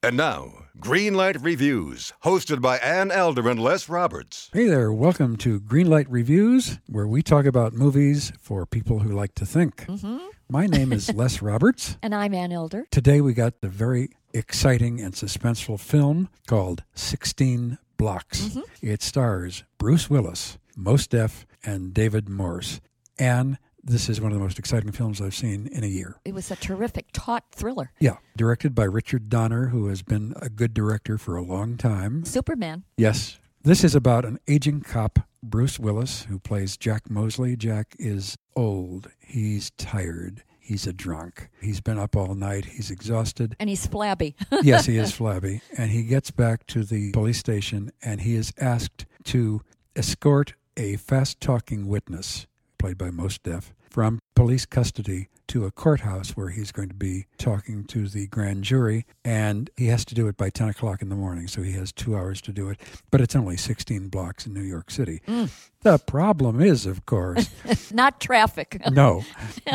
And now, Greenlight Reviews, hosted by Ann Elder and Les Roberts. Hey there, welcome to Greenlight Reviews, where we talk about movies for people who like to think. Mm-hmm. My name is Les Roberts. And I'm Ann Elder. Today we got the very exciting and suspenseful film called 16 Blocks. Mm-hmm. It stars Bruce Willis, Mos Def, and David Morse. And this is one of the most exciting films I've seen in a year. It was a terrific taut thriller. Yeah, directed by Richard Donner, who has been a good director for a long time. Superman. Yes. This is about an aging cop, Bruce Willis, who plays Jack Mosley. Jack is old. He's tired. He's a drunk. He's been up all night. He's exhausted. And he's flabby. yes, he is flabby. And he gets back to the police station and he is asked to escort a fast talking witness, played by Mos Def, from police custody to a courthouse where he's going to be talking to the grand jury. And he has to do it by 10 o'clock in the morning, so he has two hours to do it. But it's only 16 blocks in New York City. Mm. The problem is, of course, Not traffic. no,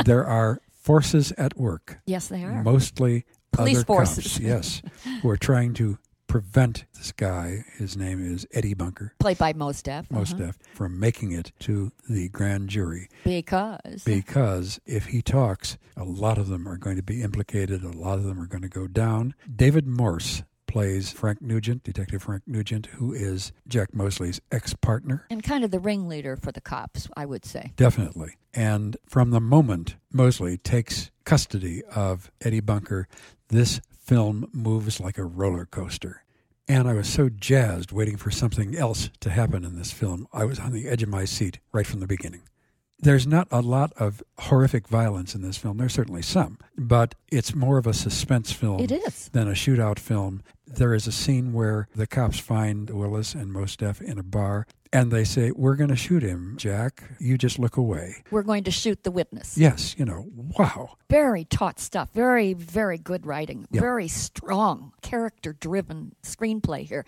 there are forces at work yes, they are. mostly Police other forces. cops, yes, who are trying to prevent this guy. His name is Eddie Bunker, Played by Mos Def. Mos Uh-huh. Def, from making it to the grand jury. Because. Because if he talks, a lot of them are going to be implicated. A lot of them are going to go down. David Morse plays Frank Nugent, Detective Frank Nugent, who is Jack Mosley's ex-partner. and kind of the ringleader for the cops, I would say. Definitely. And from the moment Mosley takes custody of Eddie Bunker, this film moves like a roller coaster. And I was so jazzed waiting for something else to happen in this film. I was on the edge of my seat right from the beginning. There's not a lot of horrific violence in this film. There's certainly some, but it's more of a suspense film It is. than a shootout film. There is a scene where the cops find Willis and Mos Def in a bar, and they say, "We're going to shoot him, Jack. You just look away." We're going to shoot the witness. Yes, you know, wow. Very taut stuff. Very, very good writing. Very strong, character driven screenplay here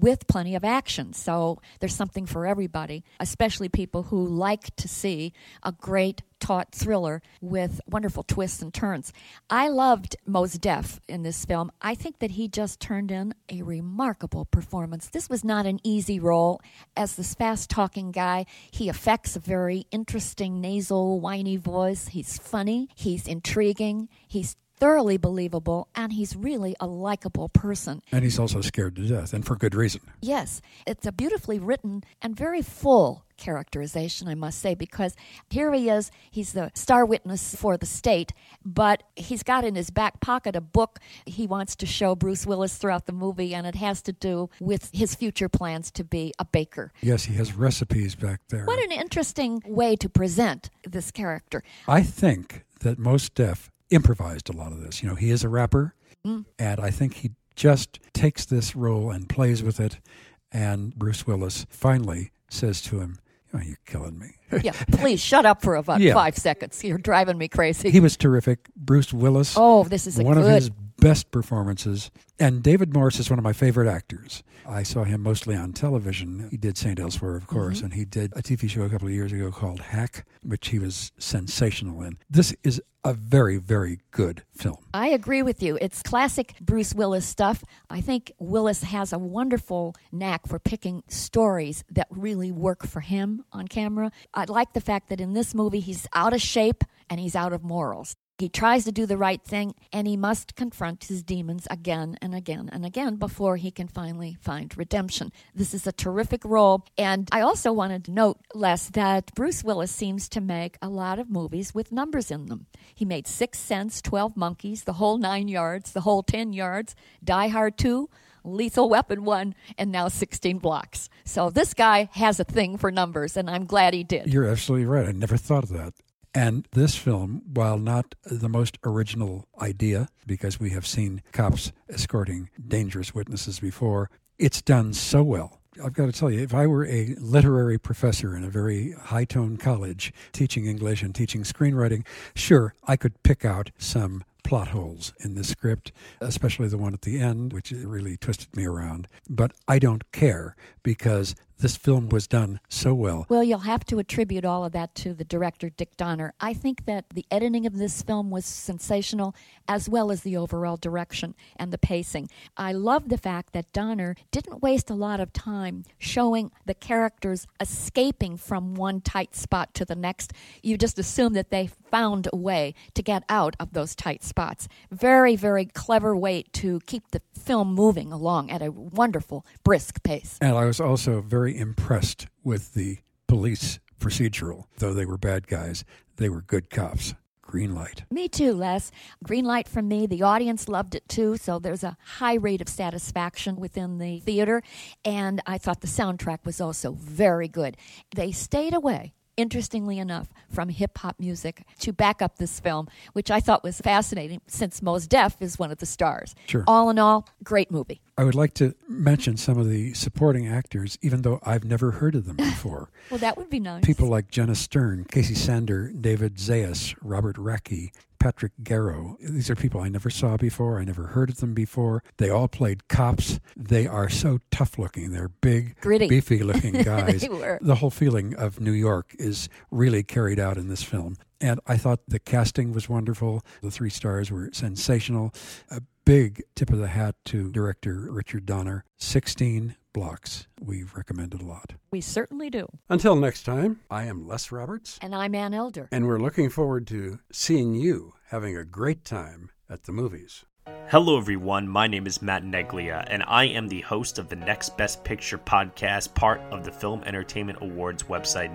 with plenty of action. So there's something for everybody, especially people who like to see a great taut thriller with wonderful twists and turns. I loved Mos Def in this film. I think that he just turned in a remarkable performance. This was not an easy role. As this fast talking guy, he affects a very interesting nasal, whiny voice. He's funny, he's intriguing, he's thoroughly believable, and he's really a likable person. And he's also scared to death, and for good reason. Yes, it's a beautifully written and very full characterization, I must say, because here he is. He's the star witness for the state, but he's got in his back pocket a book he wants to show Bruce Willis throughout the movie, and it has to do with his future plans to be a baker. Yes, he has recipes back there. What an interesting way to present this character. I think that Mos Def improvised a lot of this. You know, he is a rapper, mm. and I think he just takes this role and plays with it. And Bruce Willis finally says to him, oh, You're killing me. Yeah, please shut up for about Yeah. five seconds. You're driving me crazy. he was terrific. Bruce Willis. oh, this is a one good. of his best performances. And David Morse is one of my favorite actors. I saw him mostly on television. He did St. Elsewhere, of course, Mm-hmm. and he did a TV show a couple of years ago called Hack, which he was sensational in. This is a very, very good film. I agree with you. It's classic Bruce Willis stuff. I think Willis has a wonderful knack for picking stories that really work for him on camera. I like the fact that in this movie he's out of shape and he's out of morals. He tries to do the right thing and he must confront his demons again and again and again before he can finally find redemption. This is a terrific role. And I also wanted to note, Les, that Bruce Willis seems to make a lot of movies with numbers in them. He made Six Sense, 12 Monkeys, The Whole Nine Yards, The Whole 10 Yards, Die Hard 2, Lethal Weapon 1, and now 16 Blocks. So this guy has a thing for numbers, and I'm glad he did. You're absolutely right. I never thought of that. And this film, while not the most original idea, because we have seen cops escorting dangerous witnesses before, it's done so well. I've got to tell you, if I were a literary professor in a very high tone college teaching English and teaching screenwriting, sure, I could pick out some plot holes in the script, especially the one at the end, which really twisted me around. But I don't care because this film was done so well. Well, you'll have to attribute all of that to the director, Dick Donner. I think that the editing of this film was sensational, as well as the overall direction and the pacing. I love the fact that Donner didn't waste a lot of time showing the characters escaping from one tight spot to the next. You just assume that they found a way to get out of those tight spots. Very, very clever way to keep the film moving along at a wonderful, brisk pace. And I was also very impressed with the police procedural. Though they were bad guys, they were good cops. Green light. Me too, Les. Green light from me. The audience loved it too, so there's a high rate of satisfaction within the theater. And I thought the soundtrack was also very good. They stayed away interestingly enough, from hip hop music to back up this film, which I thought was fascinating since Mos Def is one of the stars. Sure. All in all, great movie. I would like to mention some of the supporting actors, even though I've never heard of them before. well, that would be nice. People like Jenna Stern, Casey Sander, David Zayas, Robert Racki, Patrick Garrow. These are people I never saw before. I never heard of them before. They all played cops. They are so tough looking. They're big, Gritty. beefy looking guys. The whole feeling of New York is really carried out in this film. And I thought the casting was wonderful. The three stars were sensational. A big tip of the hat to director Richard Donner. 16 blocks. We recommend it a lot. We certainly do. Until next time, I am Les Roberts. And I'm Ann Elder. And we're looking forward to seeing you having a great time at the movies. Hello, everyone. My name is Matt Neglia, and I am the host of the Next Best Picture podcast, part of the Film Entertainment Awards website,